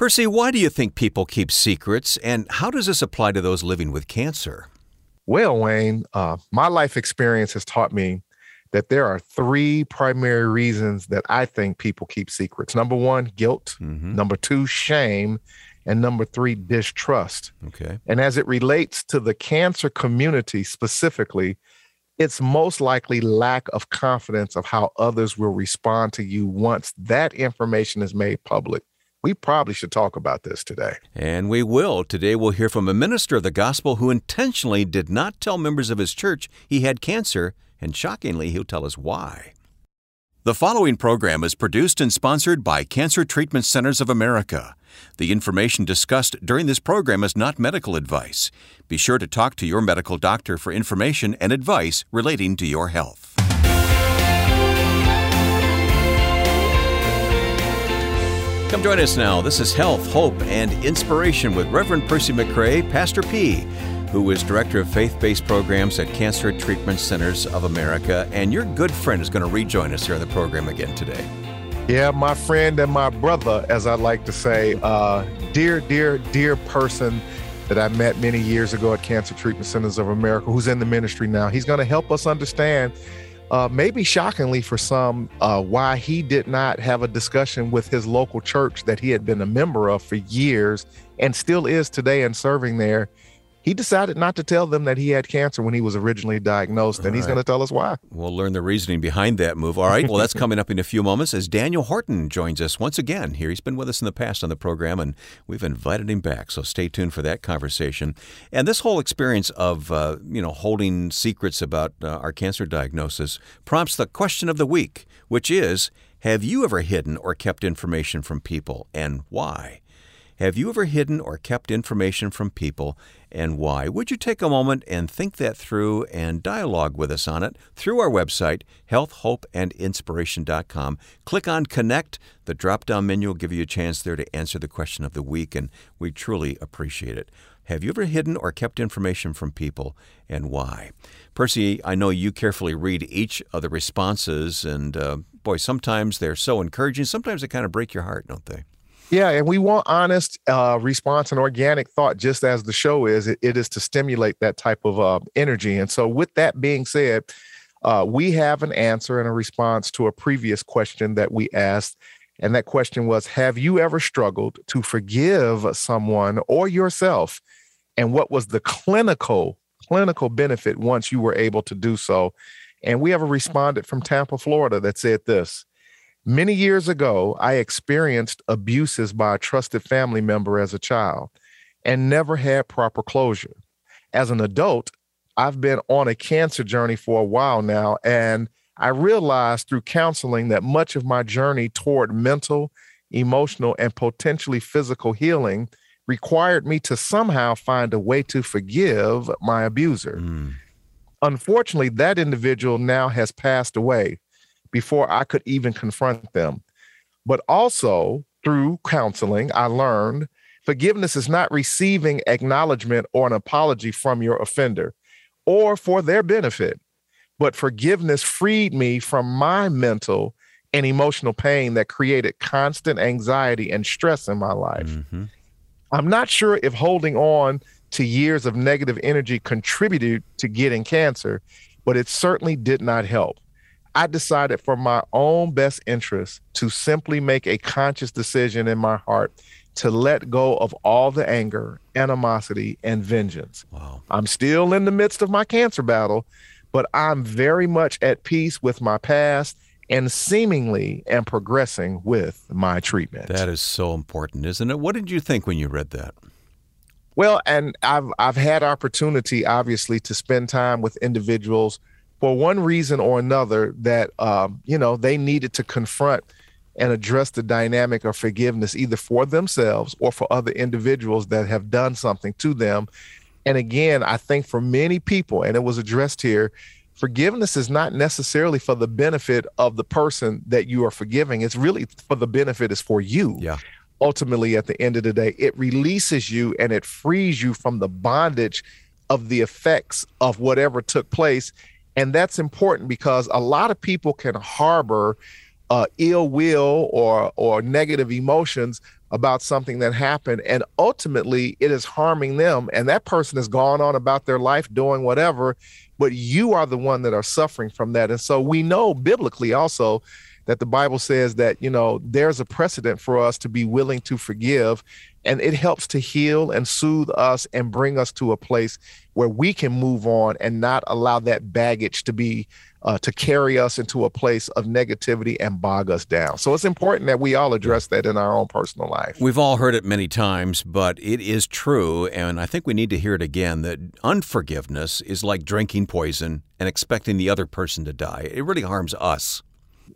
Percy, why do you think people keep secrets, and how does this apply to those living with cancer? Well, Wayne, uh, my life experience has taught me that there are three primary reasons that I think people keep secrets. Number one, guilt. Mm-hmm. Number two, shame. And number three, distrust. Okay. And as it relates to the cancer community specifically, it's most likely lack of confidence of how others will respond to you once that information is made public. We probably should talk about this today. And we will. Today we'll hear from a minister of the gospel who intentionally did not tell members of his church he had cancer, and shockingly, he'll tell us why. The following program is produced and sponsored by Cancer Treatment Centers of America. The information discussed during this program is not medical advice. Be sure to talk to your medical doctor for information and advice relating to your health. Come join us now. This is Health, Hope, and Inspiration with Reverend Percy McCray, Pastor P who is Director of Faith Based Programs at Cancer Treatment Centers of America. And your good friend is going to rejoin us here on the program again today. Yeah, my friend and my brother, as I like to say, uh, dear, dear, dear person that I met many years ago at Cancer Treatment Centers of America, who's in the ministry now. He's going to help us understand, uh, maybe shockingly for some, uh, why he did not have a discussion with his local church that he had been a member of for years and still is today and serving there he decided not to tell them that he had cancer when he was originally diagnosed, and All he's right. going to tell us why. We'll learn the reasoning behind that move. All right, well, that's coming up in a few moments as Daniel Horton joins us once again here. He's been with us in the past on the program, and we've invited him back, so stay tuned for that conversation. And this whole experience of, uh, you know, holding secrets about uh, our cancer diagnosis prompts the question of the week, which is, have you ever hidden or kept information from people, and why? Have you ever hidden or kept information from people and why? Would you take a moment and think that through and dialogue with us on it through our website, healthhopeandinspiration.com. Click on Connect. The drop down menu will give you a chance there to answer the question of the week, and we truly appreciate it. Have you ever hidden or kept information from people and why? Percy, I know you carefully read each of the responses, and uh, boy, sometimes they're so encouraging, sometimes they kind of break your heart, don't they? Yeah, and we want honest uh, response and organic thought, just as the show is. It, it is to stimulate that type of uh, energy. And so, with that being said, uh, we have an answer and a response to a previous question that we asked. And that question was Have you ever struggled to forgive someone or yourself? And what was the clinical, clinical benefit once you were able to do so? And we have a respondent from Tampa, Florida that said this Many years ago, I experienced abuses by a trusted family member as a child and never had proper closure. As an adult, I've been on a cancer journey for a while now, and I realized through counseling that much of my journey toward mental, emotional, and potentially physical healing required me to somehow find a way to forgive my abuser. Mm. Unfortunately, that individual now has passed away before I could even confront them. But also through counseling, I learned forgiveness is not receiving acknowledgement or an apology from your offender or for their benefit, but forgiveness freed me from my mental and emotional pain that created constant anxiety and stress in my life. Mm-hmm. I'm not sure if holding on to years of negative energy contributed to getting cancer, but it certainly did not help. I decided for my own best interest to simply make a conscious decision in my heart to let go of all the anger, animosity, and vengeance. Wow. I'm still in the midst of my cancer battle, but I'm very much at peace with my past and seemingly am progressing with my treatment. That is so important, isn't it? What did you think when you read that? Well, and I've I've had opportunity obviously to spend time with individuals for one reason or another that um, you know they needed to confront and address the dynamic of forgiveness either for themselves or for other individuals that have done something to them. And again i think for many people and it was addressed here forgiveness is not necessarily for the benefit of the person that you are forgiving. It's really for the benefit is for you. Yeah. Ultimately at the end of the day it releases you and it frees you from the bondage of the effects of whatever took place and that's important because a lot of people can harbor uh, ill will or or negative emotions about something that happened. And ultimately it is harming them. And that person has gone on about their life doing whatever but you are the one that are suffering from that. And so we know biblically also that the bible says that you know there's a precedent for us to be willing to forgive. And it helps to heal and soothe us and bring us to a place where we can move on and not allow that baggage to be uh, to carry us into a place of negativity and bog us down. So it's important that we all address that in our own personal life. We've all heard it many times, but it is true, and I think we need to hear it again that unforgiveness is like drinking poison and expecting the other person to die. It really harms us.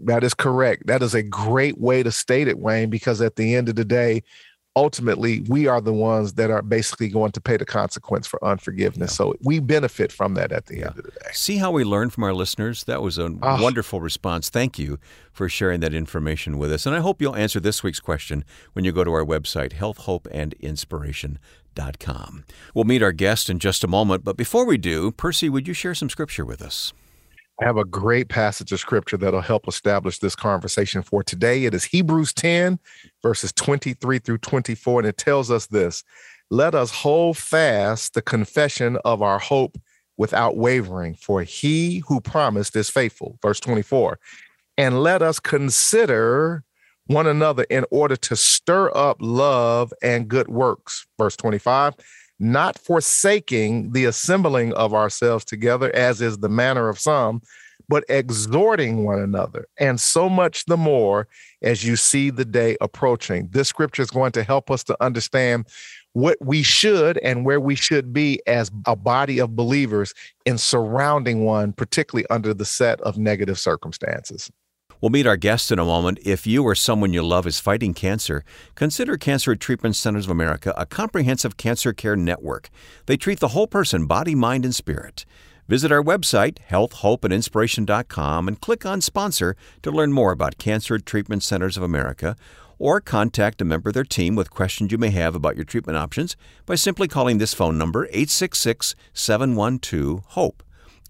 That is correct. That is a great way to state it, Wayne, because at the end of the day, ultimately we are the ones that are basically going to pay the consequence for unforgiveness. Yeah. So we benefit from that at the yeah. end of the day. See how we learn from our listeners? That was a oh. wonderful response. Thank you for sharing that information with us. And I hope you'll answer this week's question when you go to our website, healthhopeandinspiration.com. We'll meet our guest in just a moment, but before we do, Percy, would you share some scripture with us? I have a great passage of scripture that'll help establish this conversation for today. It is Hebrews 10, verses 23 through 24, and it tells us this Let us hold fast the confession of our hope without wavering, for he who promised is faithful. Verse 24. And let us consider one another in order to stir up love and good works. Verse 25 not forsaking the assembling of ourselves together, as is the manner of some, but exhorting one another, and so much the more as you see the day approaching. This scripture is going to help us to understand what we should and where we should be as a body of believers in surrounding one, particularly under the set of negative circumstances. We'll meet our guest in a moment. If you or someone you love is fighting cancer, consider Cancer Treatment Centers of America a comprehensive cancer care network. They treat the whole person, body, mind, and spirit. Visit our website, healthhopeandinspiration.com, and click on Sponsor to learn more about Cancer Treatment Centers of America, or contact a member of their team with questions you may have about your treatment options by simply calling this phone number, 866 712 HOPE.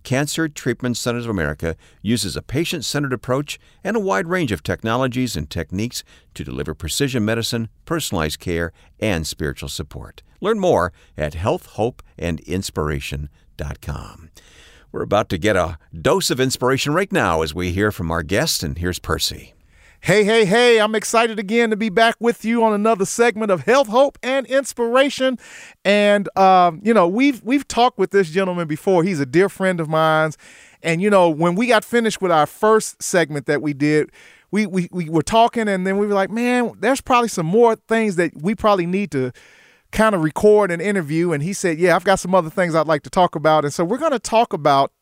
Cancer Treatment Centers of America uses a patient centered approach and a wide range of technologies and techniques to deliver precision medicine, personalized care, and spiritual support. Learn more at healthhopeandinspiration.com. We're about to get a dose of inspiration right now as we hear from our guest, and here's Percy. Hey, hey, hey, I'm excited again to be back with you on another segment of Health, Hope, and Inspiration. And um, you know, we've we've talked with this gentleman before. He's a dear friend of mine. And you know, when we got finished with our first segment that we did, we we, we were talking and then we were like, man, there's probably some more things that we probably need to kind of record and interview. And he said, Yeah, I've got some other things I'd like to talk about. And so we're gonna talk about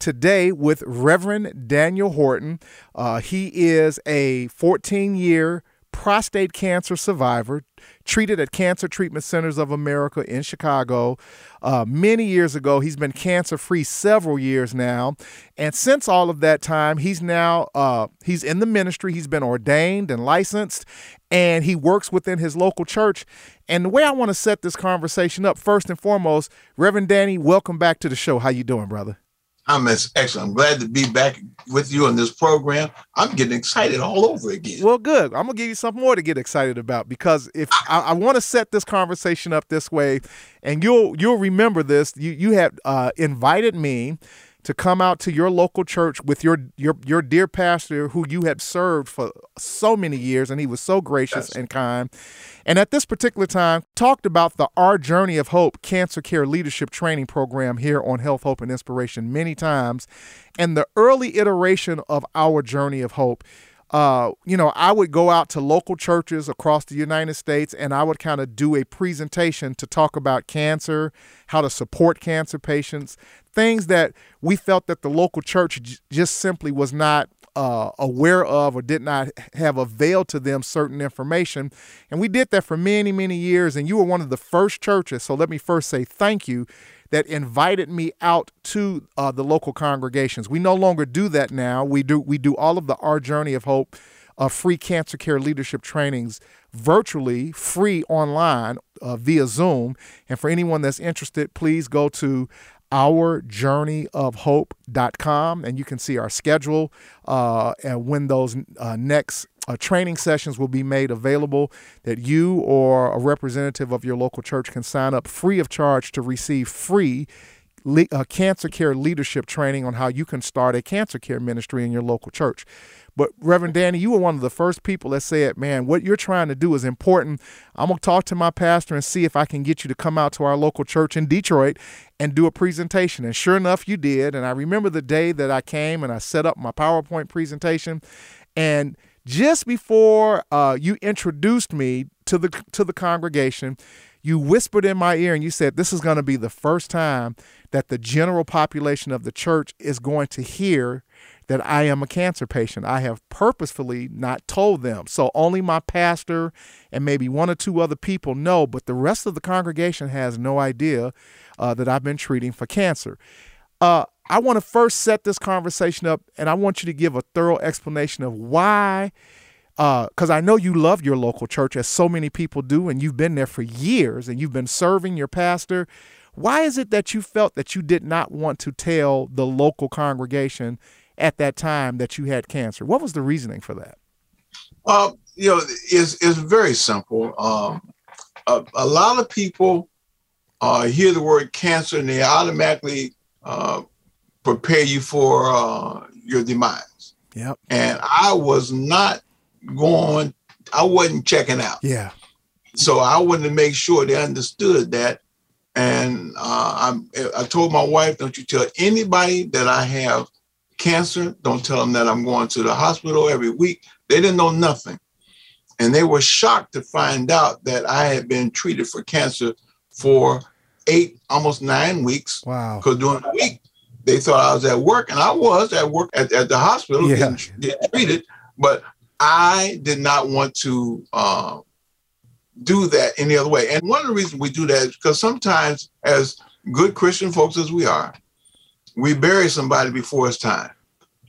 today with Reverend Daniel Horton. Uh, he is a 14 year prostate cancer survivor, treated at Cancer Treatment Centers of America in Chicago. Uh, many years ago, he's been cancer free several years now, and since all of that time, he's now uh, he's in the ministry. He's been ordained and licensed, and he works within his local church. And the way I want to set this conversation up, first and foremost, Reverend Danny, welcome back to the show. How you doing, brother? I'm excellent. I'm glad to be back with you on this program. I'm getting excited all over again. Well, good. I'm gonna give you something more to get excited about because if I, I want to set this conversation up this way, and you'll you'll remember this. You you have uh, invited me to come out to your local church with your your your dear pastor who you had served for so many years and he was so gracious yes. and kind and at this particular time talked about the our journey of hope cancer care leadership training program here on health hope and inspiration many times and the early iteration of our journey of hope uh, you know, I would go out to local churches across the United States and I would kind of do a presentation to talk about cancer, how to support cancer patients, things that we felt that the local church j- just simply was not uh, aware of or did not have availed to them certain information. And we did that for many, many years. And you were one of the first churches. So let me first say thank you that invited me out to uh, the local congregations. We no longer do that now. We do we do all of the Our Journey of Hope uh, free cancer care leadership trainings virtually, free online uh, via Zoom. And for anyone that's interested, please go to ourjourneyofhope.com and you can see our schedule uh, and when those uh, next uh, training sessions will be made available that you or a representative of your local church can sign up free of charge to receive free le- uh, cancer care leadership training on how you can start a cancer care ministry in your local church. But Reverend Danny, you were one of the first people that said, "Man, what you're trying to do is important. I'm gonna talk to my pastor and see if I can get you to come out to our local church in Detroit and do a presentation." And sure enough, you did. And I remember the day that I came and I set up my PowerPoint presentation, and just before uh, you introduced me to the to the congregation, you whispered in my ear and you said, "This is going to be the first time that the general population of the church is going to hear that I am a cancer patient. I have purposefully not told them. So only my pastor and maybe one or two other people know, but the rest of the congregation has no idea uh, that I've been treating for cancer. Uh, I want to first set this conversation up, and I want you to give a thorough explanation of why. Because uh, I know you love your local church, as so many people do, and you've been there for years and you've been serving your pastor. Why is it that you felt that you did not want to tell the local congregation at that time that you had cancer. What was the reasoning for that? Uh, you know, it's, it's very simple. Um, a, a, lot of people uh, hear the word cancer and they automatically uh, prepare you for uh, your demise. Yep. And I was not going, I wasn't checking out. Yeah. So I wanted to make sure they understood that. And uh, I, I told my wife, don't you tell anybody that I have cancer. Don't tell them that I'm going to the hospital every week. They didn't know nothing. And they were shocked to find out that I had been treated for cancer for eight, almost nine weeks. Wow. Because during the week, they thought I was at work, and I was at work at, at the hospital yeah. getting, getting, treated. But I did not want to uh, do that any other way. And one of the reasons we do that is because sometimes, as good Christian folks as we are, we bury somebody before it's time.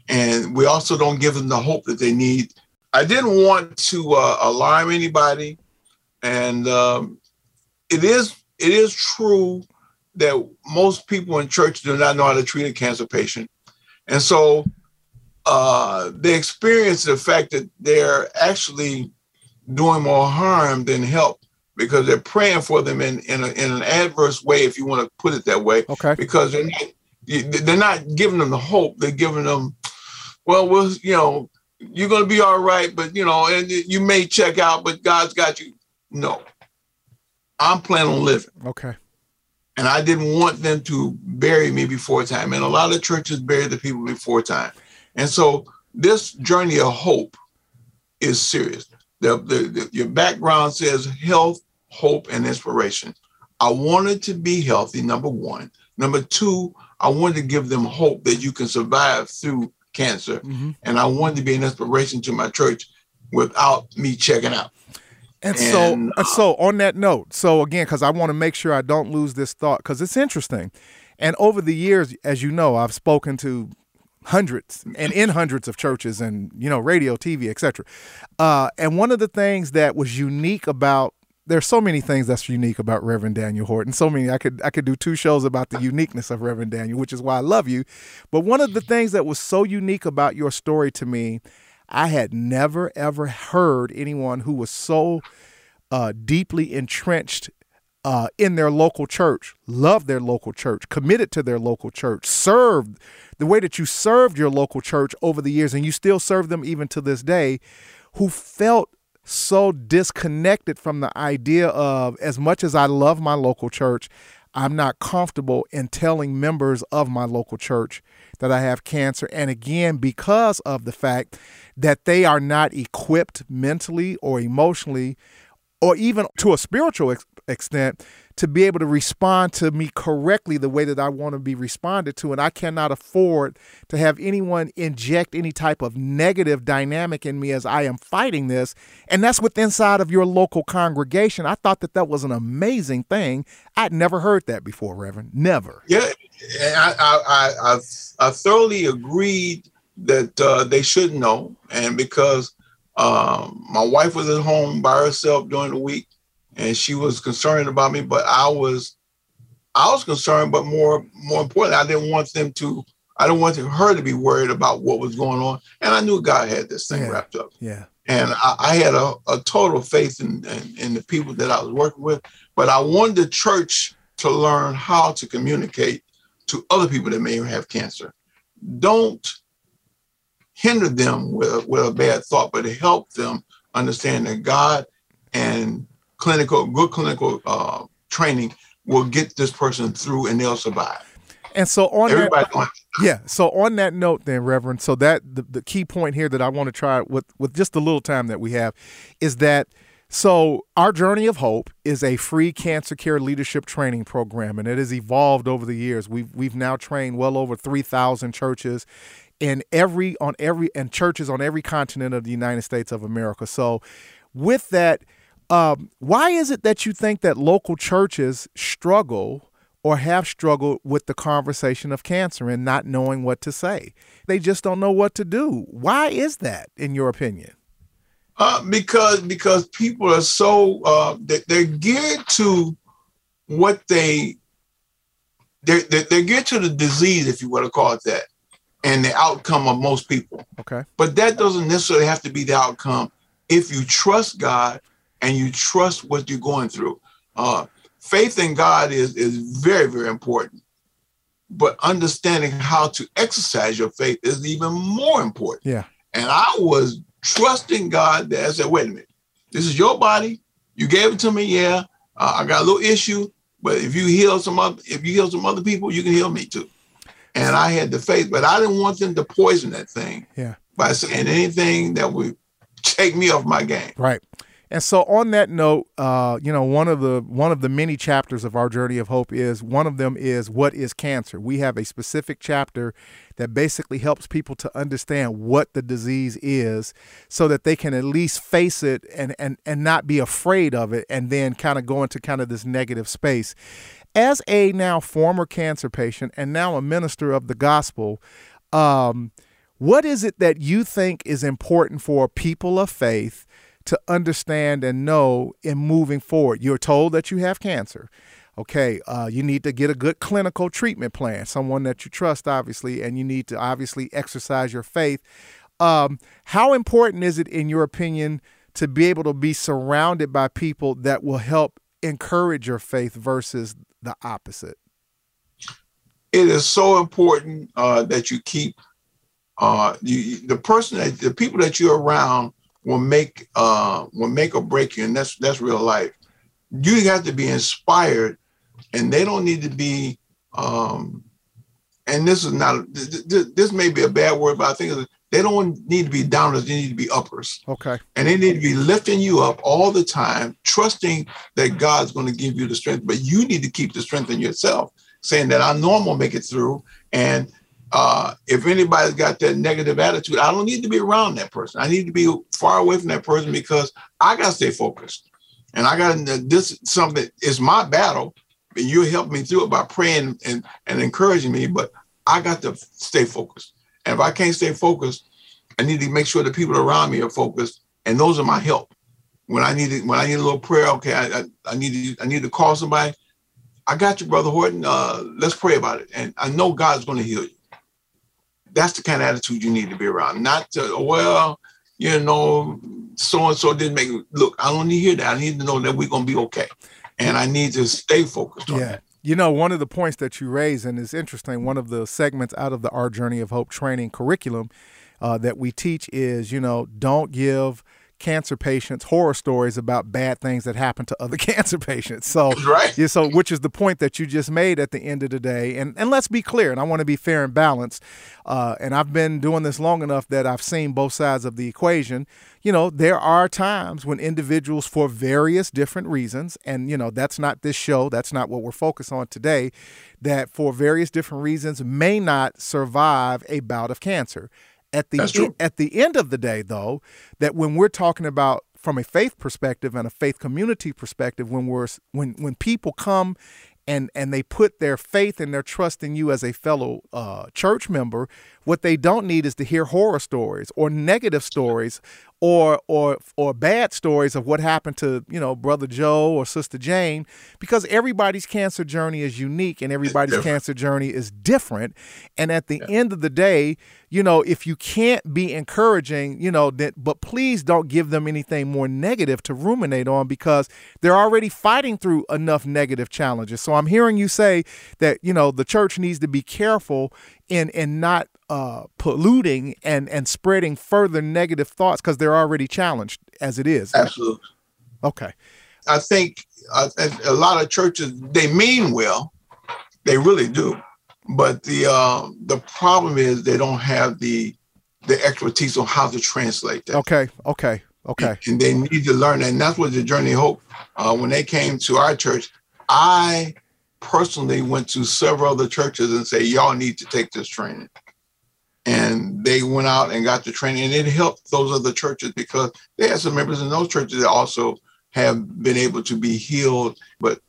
And we also don't give them the hope that they need. I didn't want to uh, alarm anybody. And um, it is it is true that most people in church do not know how to treat a cancer patient. And so uh, they experience the fact that they're actually doing more harm than help because they're praying for them in, in, a, in an adverse way, if you want to put it that way. Okay. Because they're not they're not giving them the hope. They're giving them, well, well, you know, you're going to be all right, but you know, and you may check out, but God's got you. No, I'm planning on living. Okay. And I didn't want them to bury me before time. And a lot of churches bury the people before time. And so this journey of hope is serious. The, the, the, your background says health, hope, and inspiration. I wanted to be healthy, number one. Number two, I wanted to give them hope that you can survive through cancer. Mm-hmm. And I wanted to be an inspiration to my church without me checking out. And, and so, uh, so on that note, so again, because I want to make sure I don't lose this thought, because it's interesting. And over the years, as you know, I've spoken to hundreds and in hundreds of churches and you know radio tv etc uh, and one of the things that was unique about there's so many things that's unique about Reverend Daniel Horton. So many I could I could do two shows about the uniqueness of Reverend Daniel, which is why I love you. But one of the things that was so unique about your story to me, I had never ever heard anyone who was so uh, deeply entrenched uh, in their local church, loved their local church, committed to their local church, served the way that you served your local church over the years, and you still serve them even to this day, who felt so disconnected from the idea of as much as I love my local church, I'm not comfortable in telling members of my local church that I have cancer. And again, because of the fact that they are not equipped mentally or emotionally, or even to a spiritual extent, to be able to respond to me correctly the way that I want to be responded to. And I cannot afford to have anyone inject any type of negative dynamic in me as I am fighting this. And that's with inside of your local congregation. I thought that that was an amazing thing. I'd never heard that before, Reverend. Never. Yeah. I, I, I, I thoroughly agreed that uh, they should know. And because um, my wife was at home by herself during the week, and she was concerned about me, but I was I was concerned, but more more importantly, I didn't want them to I didn't want her to be worried about what was going on. And I knew God had this thing yeah. wrapped up. Yeah. and I, I had a, a, total faith in, in, in the people that I was working with. But I wanted the church to learn how to communicate to other people that may have cancer. Don't hinder them with, with a bad thought, but help them understand that God and clinical, good clinical uh, training will get this person through and they'll survive. And so on Everybody that, yeah. So on that note, then, Reverend, so that the, the key point here that I want to try with with just the little time that we have is that so our journey of hope is a free cancer care leadership training program, and it has evolved over the years. We've we've now trained well over three thousand churches in every on every and churches on every continent of the United States of America. So with that um, why is it that you think that local churches struggle or have struggled with the conversation of cancer and not knowing what to say? They just don't know what to do. Why is that, in your opinion? Uh, because because people are so uh, they, they're geared to what they they're, they're geared to the disease, if you want to call it that, and the outcome of most people. Okay. But that doesn't necessarily have to be the outcome if you trust God and you trust what you're going through. Uh, faith in God is, is very, very important. But understanding how to exercise your faith is even more important. Yeah. And I was trusting God that I said, wait a minute, this is your body. You gave it to me, yeah. Uh, I got a little issue, but if you heal some other, if you heal some other people, you can heal me too. And I had the faith, but I didn't want them to poison that thing. Yeah. By saying anything that would take me off my game. Right. And so, on that note, uh, you know, one of the one of the many chapters of our journey of hope is one of them is what is cancer. We have a specific chapter that basically helps people to understand what the disease is, so that they can at least face it and and and not be afraid of it, and then kind of go into kind of this negative space. As a now former cancer patient and now a minister of the gospel, um, what is it that you think is important for people of faith? To understand and know in moving forward. You're told that you have cancer. Okay, uh, you need to get a good clinical treatment plan, someone that you trust, obviously, and you need to obviously exercise your faith. Um, how important is it, in your opinion, to be able to be surrounded by people that will help encourage your faith versus the opposite? It is so important uh, that you keep uh, you, the person that the people that you're around will make uh, will make or break you, and that's that's real life. You have to be inspired, and they don't need to be. Um, and this is not this, this may be a bad word, but I think they don't need to be downers; they need to be uppers. Okay. And they need to be lifting you up all the time, trusting that God's going to give you the strength. But you need to keep the strength in yourself, saying that I know I'm gonna make it through, and uh, if anybody's got that negative attitude, I don't need to be around that person. I need to be far away from that person because I got to stay focused. And I got this something is my battle. And you help me through it by praying and, and encouraging me, but I got to stay focused. And if I can't stay focused, I need to make sure the people around me are focused. And those are my help. When I need when I need a little prayer, okay, I, I, I need to I need to call somebody. I got you, brother Horton. Uh, let's pray about it. And I know God's going to heal you that's the kind of attitude you need to be around. Not to, well, you know, so and so didn't make look. I don't need to hear that. I need to know that we're gonna be okay, and I need to stay focused on yeah. that. You know, one of the points that you raise, and it's interesting, one of the segments out of the Our Journey of Hope training curriculum uh, that we teach is, you know, don't give cancer patients horror stories about bad things that happen to other cancer patients. So, right. Yeah, so which is the point that you just made at the end of the day. And and let's be clear, and I want to be fair and balanced. Uh, and I've been doing this long enough that I've seen both sides of the equation. You know, there are times when individuals, for various different reasons, and you know, that's not this show, that's not what we're focused on today, that for various different reasons may not survive a bout of cancer. At the at the end of the day, though, that when we're talking about from a faith perspective and a faith community perspective, when we're when when people come and and they put their faith and their trust in you as a fellow uh, church member, What they don't need is to hear horror stories or negative stories or or or bad stories of what happened to you know brother Joe or sister Jane because everybody's cancer journey is unique and everybody's cancer journey is different. And at the yeah. end of the day you know if you can't be encouraging you know that but please don't give them anything more negative to ruminate on because they're already fighting through enough negative challenges. So I'm hearing you say that you know the church needs to be careful in in not uh, polluting and and spreading further negative thoughts because they're already challenged as it is. Absolutely. Okay. I think uh, a lot of churches they mean well, they really do, but the uh, the problem is they don't have the the expertise on how to translate that. Okay. Okay. Okay. And, they need to learn, and that's what the Journey Hope. Uh, when they came to our church, I personally went to several other churches and say, "Y'all need to take this training." And they went out and got the training and it helped those other churches because they had some members in those churches that also have been able to be healed but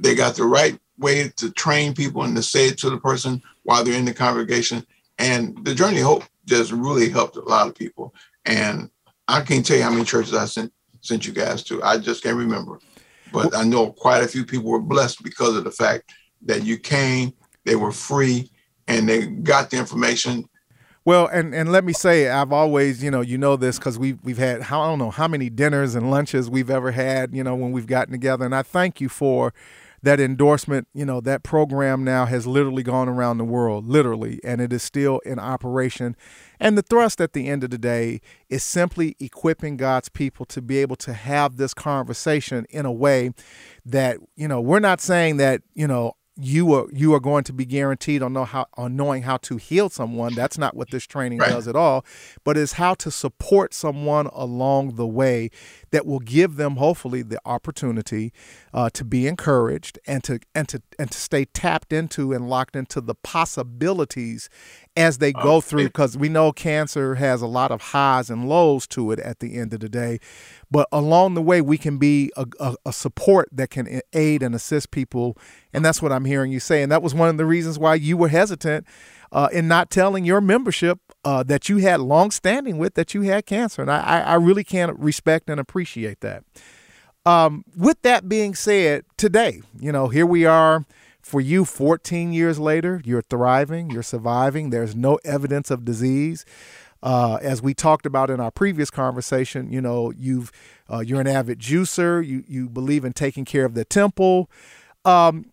they got the right way to train people and to say it to the person while they're in the congregation. And the journey of hope just really helped a lot of people. And i can't tell you how many churches i sent sent you guys to. I just can't remember. But i know quite a few people were blessed because of the fact that you came they were free and they got the information. Well, and, and let me say, I've always, you know, you know this because we've we've had how I don't know how many dinners and lunches we've ever had, you know, when we've gotten together, and I thank you for that endorsement, you know, that program now has literally gone around the world, literally, and it is still in operation. And the thrust at the end of the day is simply equipping God's people to be able to have this conversation in a way that, you know, we're not saying that, you know, you are you are going to be guaranteed on know how on knowing how to heal someone. That's not what this training right. does at all, but is how to support someone along the way that will give them hopefully the opportunity uh, to be encouraged and to and to and to stay tapped into and locked into the possibilities as they go through because we know cancer has a lot of highs and lows to it at the end of the day. But along the way we can be a, a, a, support that can aid and assist people. And that's what i'm hearing you say and that was one of the reasons why you were hesitant uh, in not telling your membership uh, that you had long standing with that you had cancer and i, I really can respect and appreciate that um, with that being said today you know here we are for you, 14 years later, you're thriving, you're surviving. There's no evidence of disease. Uh, as we talked about in our previous conversation, you know, you've uh, you're an avid juicer. You you believe in taking care of the temple. Um,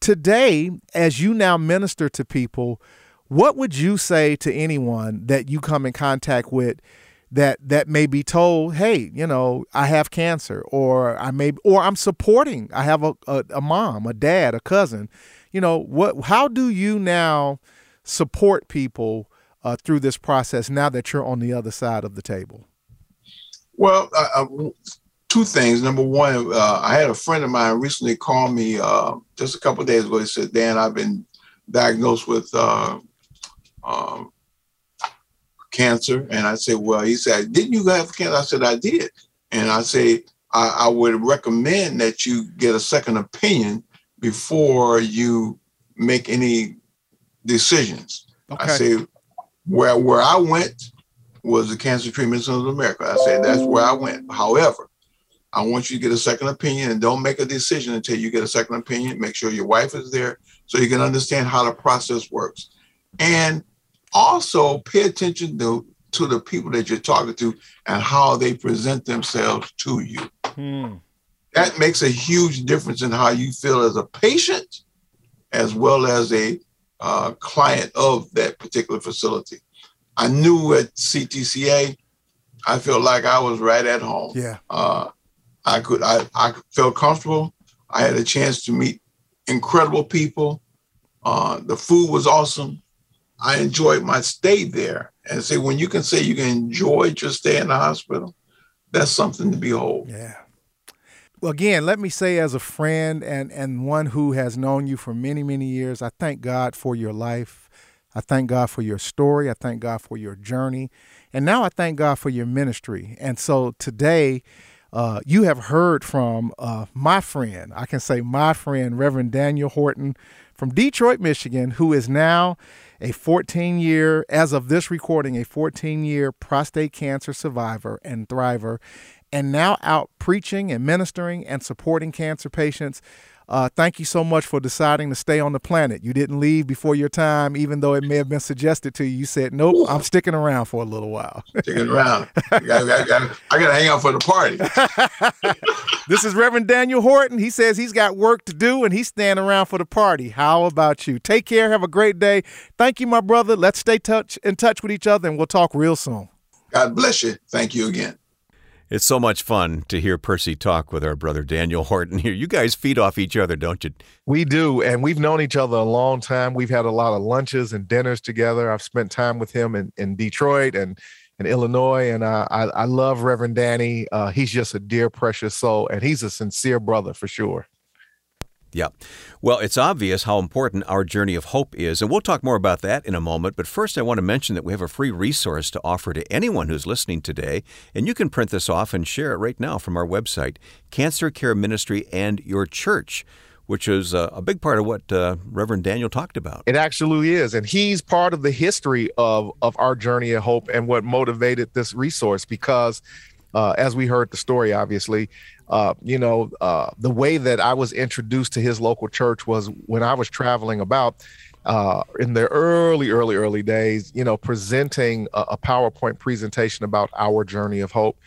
today, as you now minister to people, what would you say to anyone that you come in contact with that that may be told, hey, you know, I have cancer, or I may, or I'm supporting. I have a, a, a mom, a dad, a cousin. You know, what? How do you now support people uh, through this process now that you're on the other side of the table? Well, uh, two things. Number one, uh, I had a friend of mine recently call me uh, just a couple days ago. He said, "Dan, I've been diagnosed with uh, um, cancer. And I said, well, he said, didn't you have cancer? I said, I did. And I say, I, I would recommend that you get a second opinion before you make any decisions. Okay. I say, where where I went was the Cancer Treatment Center of America. I said that's where I went. However, I want you to get a second opinion and don't make a decision until you get a second opinion. Make sure your wife is there so you can understand how the process works. And also pay attention to, to the people that you're talking to and how they present themselves to you. Hmm. That makes a huge difference in how you feel as a patient as well as a uh, client of that particular facility. I knew at CTCA, I felt like I was right at home. Yeah. Uh, I could, I, I felt comfortable. I had a chance to meet incredible people. Uh, the food was awesome. I enjoyed my stay there. And say when you can say you can enjoy your stay in the hospital, that's something to behold. Yeah. Well, again, let me say as a friend and, and one who has known you for many, many years, I thank God for your life. I thank God for your story. I thank God for your journey. And now I thank God for your ministry. And so today, uh, you have heard from uh, my friend, I can say my friend, Reverend Daniel Horton from Detroit, Michigan, who is now a 14 year, as of this recording, a 14 year prostate cancer survivor and thriver, and now out preaching and ministering and supporting cancer patients. Uh, thank you so much for deciding to stay on the planet. You didn't leave before your time, even though it may have been suggested to you. You said, "Nope, I'm sticking around for a little while." Sticking around. I got to hang out for the party. this is Reverend Daniel Horton. He says he's got work to do and he's standing around for the party. How about you? Take care. Have a great day. Thank you, my brother. Let's stay touch in touch with each other, and we'll talk real soon. God bless you. Thank you again. It's so much fun to hear Percy talk with our brother Daniel Horton here. You guys feed off each other, don't you? We do. And we've known each other a long time. We've had a lot of lunches and dinners together. I've spent time with him in, in Detroit and in Illinois. And uh, I, I love Reverend Danny. Uh, he's just a dear, precious soul. And he's a sincere brother for sure. Yeah. Well, it's obvious how important our journey of hope is, and we'll talk more about that in a moment. But first, I want to mention that we have a free resource to offer to anyone who's listening today, and you can print this off and share it right now from our website, Cancer Care Ministry and Your Church. Which is uh, a big part of what uh, Reverend Daniel talked about. It actually is. And he's part of the history of, of our journey of hope and what motivated this resource because uh, as we heard the story, obviously, uh, you know, uh, the way that I was introduced to his local church was when I was traveling about uh, in the early, early, early days, you know, presenting a, a PowerPoint presentation about our journey of hope.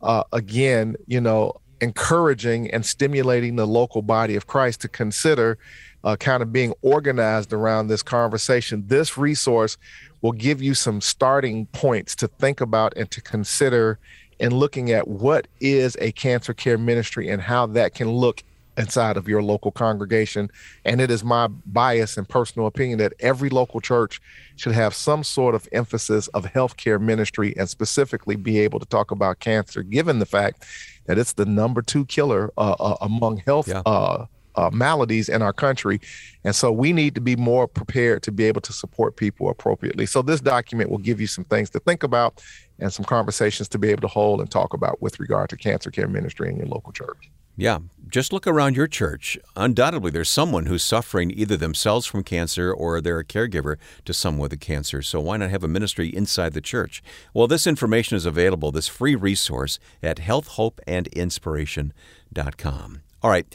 Uh, again, you know, encouraging and stimulating the local body of Christ to consider uh, kind of being organized around this conversation. This resource will give you some starting points to think about and to consider and looking at what is a cancer care ministry and how that can look inside of your local congregation. And it is my bias and personal opinion that every local church should have some sort of emphasis of healthcare ministry and specifically be able to talk about cancer, given the fact that it's the number two killer uh, uh, among health. Yeah. Uh, uh, maladies in our country. And so we need to be more prepared to be able to support people appropriately. So this document will give you some things to think about and some conversations to be able to hold and talk about with regard to cancer care ministry in your local church. Yeah, just look around your church. Undoubtedly, there's someone who's suffering either themselves from cancer or they're a caregiver to someone with a cancer. So why not have a ministry inside the church? Well, this information is available, this free resource at healthhopeandinspiration.com. All right.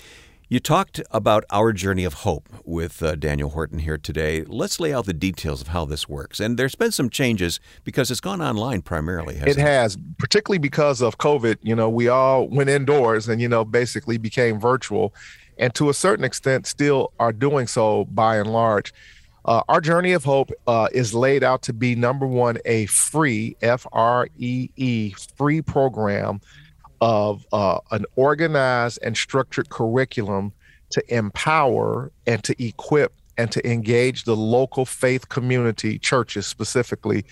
You talked about our journey of hope with uh, Daniel Horton here today. Let's lay out the details of how this works. And there's been some changes because it's gone online primarily. It, it has, particularly because of COVID. You know, we all went indoors and, you know, basically became virtual. And to a certain extent, still are doing so by and large. Uh, our journey of hope uh, is laid out to be number one, a free, F R E E, free program of uh, an organized and structured curriculum to empower and to equip and to engage the local faith community, churches specifically,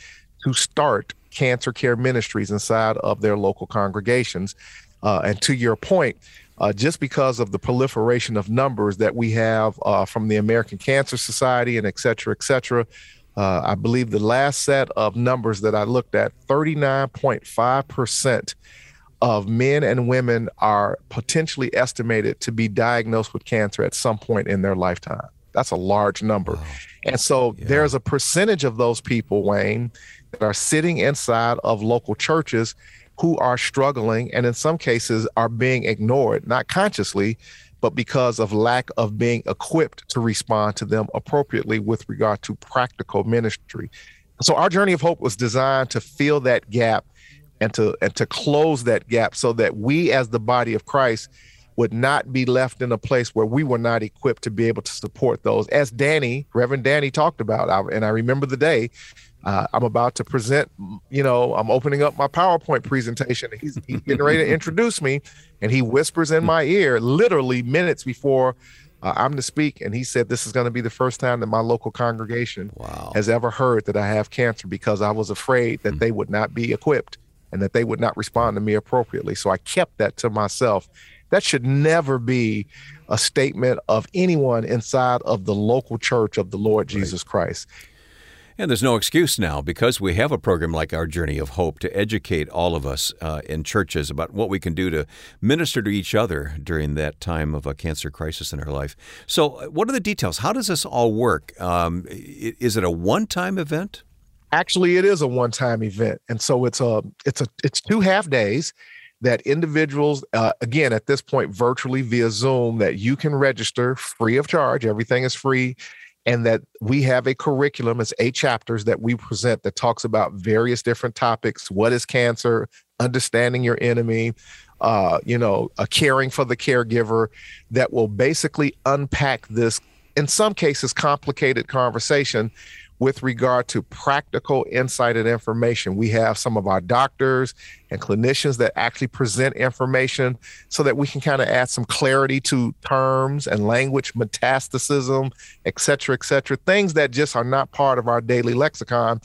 to start cancer care ministries inside of their local congregations. Uh, and to your point, uh, just because of the proliferation of numbers that we have uh, from the American Cancer Society and et cetera, et cetera, uh, I believe the last set of numbers that I looked at, 39.5% of men and women are potentially estimated to be diagnosed with cancer at some point in their lifetime. That's a large number. Wow. And so yeah. there's a percentage of those people, Wayne, that are sitting inside of local churches who are struggling and in some cases are being ignored, not consciously, but because of lack of being equipped to respond to them appropriately with regard to practical ministry. So our journey of hope was designed to fill that gap and to and to close that gap so that we as the body of Christ would not be left in a place where we were not equipped to be able to support those as Danny Reverend Danny talked about I, and I remember the day uh, I'm about to present you know I'm opening up my PowerPoint presentation he's, he's getting ready to introduce me and he whispers in my ear literally minutes before uh, I'm to speak. And he said, This is going to be the first time that my local congregation wow. has ever heard that I have cancer because I was afraid that mm. they would not be equipped and that they would not respond to me appropriately. So I kept that to myself. That should never be a statement of anyone inside of the local church of the Lord Jesus right. Christ. And there's no excuse now because we have a program like our Journey of Hope to educate all of us uh, in churches about what we can do to minister to each other during that time of a cancer crisis in our life. So, uh, what are the details? How does this all work? Um, is it a one-time event? Actually, it is a one-time event, and so it's a it's a it's two half days that individuals, uh, again, at this point, virtually via Zoom, that you can register free of charge. Everything is free. And that we have a curriculum, it's eight chapters that we present that talks about various different topics. What is cancer? Understanding your enemy, uh, you know, a caring for the caregiver that will basically unpack this, in some cases, complicated conversation with regard to practical insight and information. We have some of our doctors and clinicians that actually present information so that we can kind of add some clarity to terms and language, metastasis, et cetera, et cetera, things that just are not part of our daily lexicon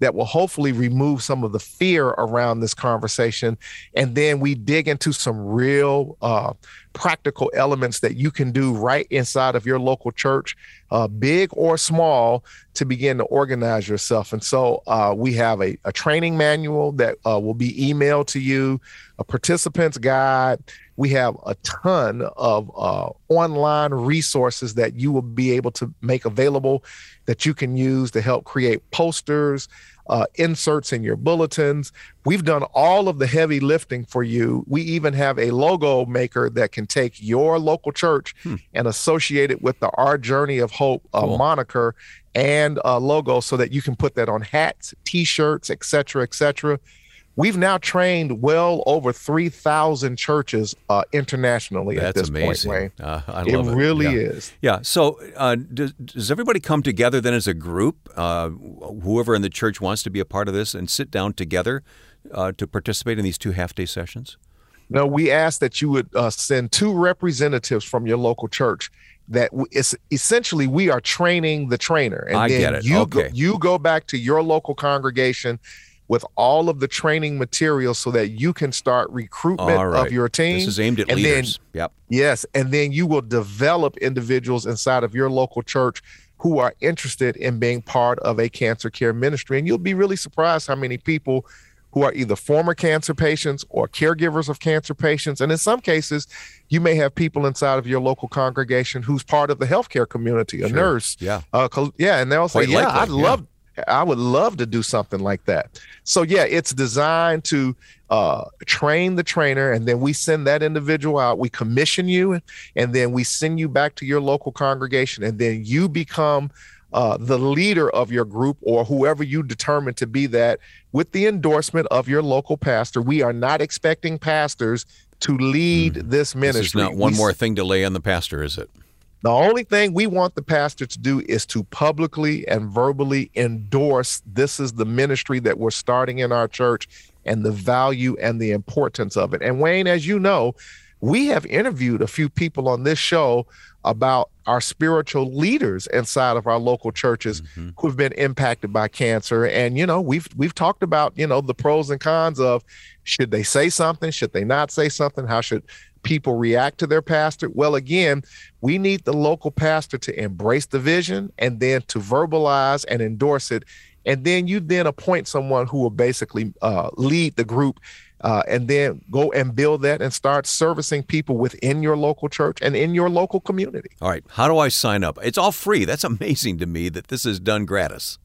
that will hopefully remove some of the fear around this conversation. And then we dig into some real uh, practical elements that you can do right inside of your local church, uh, big or small, to begin to organize yourself. And so uh, we have a, a, training manual that uh, will be emailed to you, a participant's guide. We have a ton of uh, online resources that you will be able to make available that you can use to help create posters, uh, inserts in your bulletins. We've done all of the heavy lifting for you. We even have a logo maker that can take your local church hmm. and associate it with the Our Journey of Hope uh, cool. moniker and a logo so that you can put that on hats, t-shirts, etc., etc. We've now trained well over 3,000 churches uh, internationally That's at this amazing. point, Wayne. Uh, I love it. It really yeah. is. Yeah. So uh, does, does, everybody come together then as a group? Uh, whoever in the church wants to be a part of this and sit down together uh, to participate in these two half-day sessions? No, we ask that you would uh, send two representatives from your local church that it's essentially we are training the trainer and I then you okay. go, you go back to your local congregation with all of the training materials so that you can start recruitment right. of your team. This is aimed at and leaders. Then, yep. Yes, and then you will develop individuals inside of your local church who are interested in being part of a cancer care ministry and you'll be really surprised how many people who are either former cancer patients or caregivers of cancer patients and in some cases you may have people inside of your local congregation who's part of the healthcare community a sure. nurse yeah uh, yeah and they'll Quite say yeah likely. i'd love I would love to do something like that. So yeah, it's designed to uh, train the trainer, and then we send that individual out. We commission you, and then we send you back to your local congregation, and then you become uh, the leader of your group or whoever you determine to be that with the endorsement of your local pastor. We are not expecting pastors to lead mm. this ministry. This is not one we, more thing to lay on the pastor, is it? The only thing we want the pastor to do is to publicly and verbally endorse this is the ministry that we're starting in our church and the value and the importance of it. And Wayne, as you know, we have interviewed a few people on this show about our spiritual leaders inside of our local churches mm-hmm. who've been impacted by cancer and you know we've we've talked about you know the pros and cons of should they say something should they not say something how should people react to their pastor? Well, again, we need the local pastor to embrace the vision and then to verbalize and endorse it. And then you then appoint someone who will basically uh, lead the group uh, and then go and build that and start servicing people within your local church and in your local community. All right. How do I sign up? It's all free. That's amazing to me that this is done gratis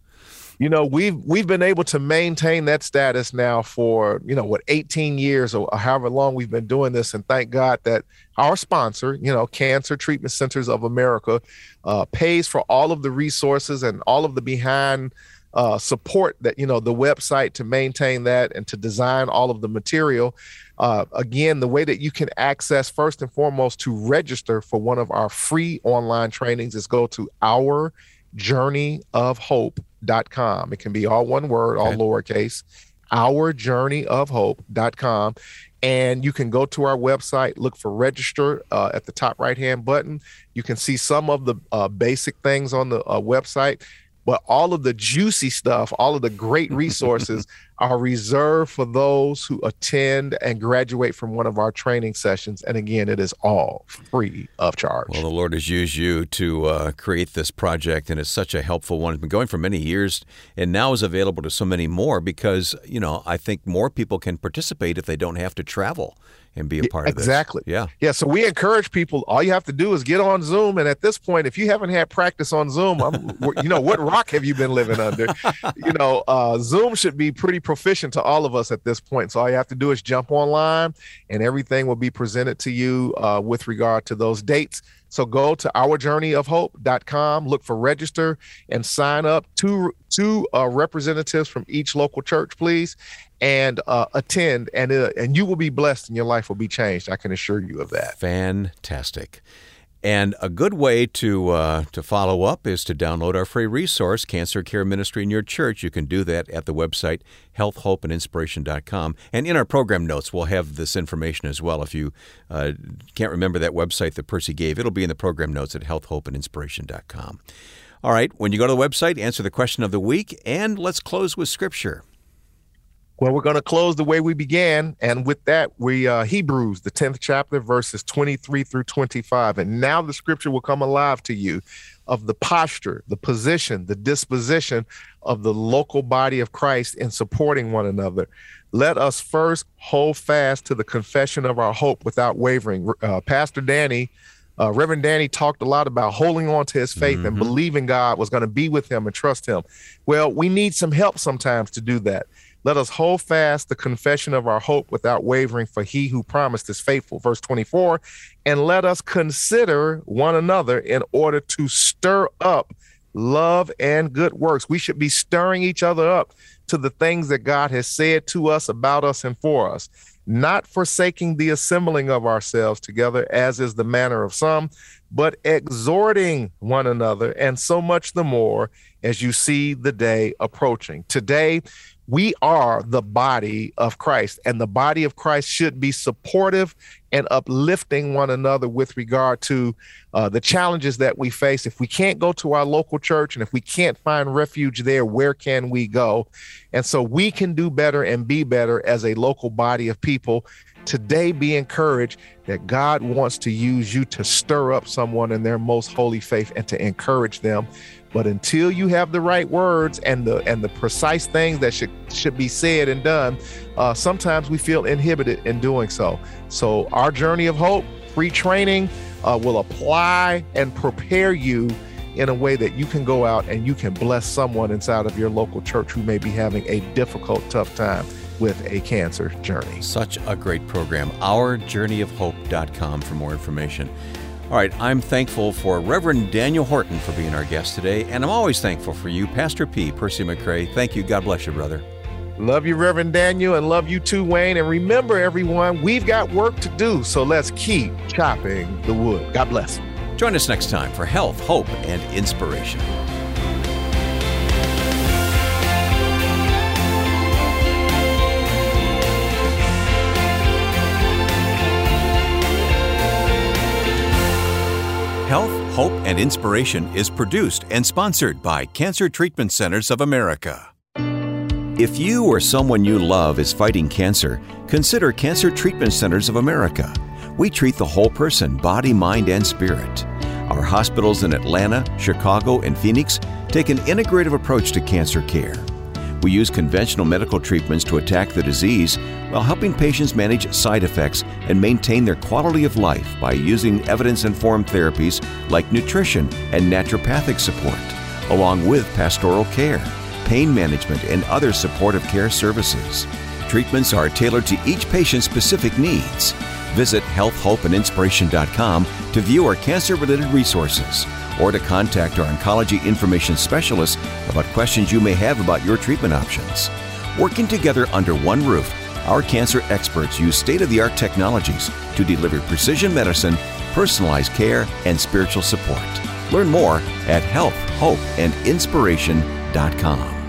you know we've we've been able to maintain that status now for you know what 18 years or however long we've been doing this. And thank god that our sponsor you know cancer treatment centers of america uh, pays for all of the resources and all of the behind uh, support that you know the website to maintain that and to design all of the material. Uh, again the way that you can access first and foremost to register for one of our free online trainings is go to our journey of hope com. It can be all one word, all lowercase. Our journey of hope.com. And you can go to our website, look for register uh, at the top right hand button. You can see some of the uh, basic things on the uh, website. But all of the juicy stuff, all of the great resources are reserved for those who attend and graduate from one of our training sessions. And again, it is all free of charge. Well, the Lord has used you to uh, create this project, and it's such a helpful one. It's been going for many years, and now is available to so many more because, you know, I think more people can participate if they don't have to travel and be a part of exactly. Yeah. Yeah. So we encourage people. All you have to do is get on Zoom, and at this point, if you haven't had practice on Zoom, I'm, you know what rock have you been living under? you know, uh, Zoom should be pretty proficient to all of us at this point. So all you have to do is jump online, and everything will be presented to you uh, with regard to those dates. So go to ourjourneyofhope.com, look for register, and sign up. Two two uh, representatives from each local church, please, and uh, attend, and uh, and you will be blessed, and your life will be changed. I can assure you of that. Fantastic. And a good way to uh, to follow up is to download our free resource, Cancer Care Ministry in Your Church. You can do that at the website healthhopeandinspiration.com. And in our program notes, we'll have this information as well. If you uh, can't remember that website that Percy gave, it'll be in the program notes at healthhopeandinspiration.com. All right, when you go to the website, answer the question of the week, and let's close with Scripture. Well, we're going to close the way we began, and with that, we uh, Hebrews, the tenth chapter, verses twenty-three through twenty-five, and now the scripture will come alive to you of the posture, the position, the disposition of the local body of Christ in supporting one another. Let us first hold fast to the confession of our hope without wavering. Uh, Pastor Danny. Uh, Reverend Danny talked a lot about holding on to his faith mm-hmm. and believing God was going to be with him and trust him. Well, we need some help sometimes to do that. Let us hold fast the confession of our hope without wavering, for he who promised is faithful. Verse 24, and let us consider one another in order to stir up love and good works. We should be stirring each other up to the things that God has said to us, about us, and for us, not forsaking the assembling of ourselves together, as is the manner of some, but exhorting one another, and so much the more as you see the day approaching. Today, we are the body of Christ, and the body of Christ should be supportive and uplifting one another with regard to uh, the challenges that we face. If we can't go to our local church and if we can't find refuge there, where can we go? And so we can do better and be better as a local body of people. Today, be encouraged that God wants to use you to stir up someone in their most holy faith and to encourage them but until you have the right words and the and the precise things that should should be said and done, uh, sometimes we feel inhibited in doing so. So our journey of hope, free training, uh, will apply and prepare you in a way that you can go out and you can bless someone inside of your local church who may be having a difficult, tough time with a cancer journey. Such a great program. OurJourneyOfHope.com for more information. All right, I'm thankful for Reverend Daniel Horton for being our guest today, and I'm always thankful for you, Pastor P. Percy McCray. Thank you. God bless you, brother. Love you, Reverend Daniel, and love you too, Wayne. And remember, everyone, we've got work to do, so let's keep chopping the wood. God bless. Join us next time for health, hope, and inspiration. Hope, and Inspiration is produced and sponsored by Cancer Treatment Centers of America. If you or someone you love is fighting cancer, consider Cancer Treatment Centers of America. We treat the whole person, body, mind, and spirit. Our hospitals in Atlanta, Chicago, and Phoenix take an integrative approach to cancer care. We use conventional medical treatments to attack the disease while helping patients manage side effects and maintain their quality of life by using evidence informed therapies like nutrition and naturopathic support, along with pastoral care, pain management, and other supportive care services. Treatments are tailored to each patient's specific needs. Visit healthhopeandinspiration.com to view our cancer related resources or to contact our oncology information specialist about questions you may have about your treatment options. Working together under one roof, our cancer experts use state of the art technologies to deliver precision medicine, personalized care, and spiritual support. Learn more at healthhopeandinspiration.com.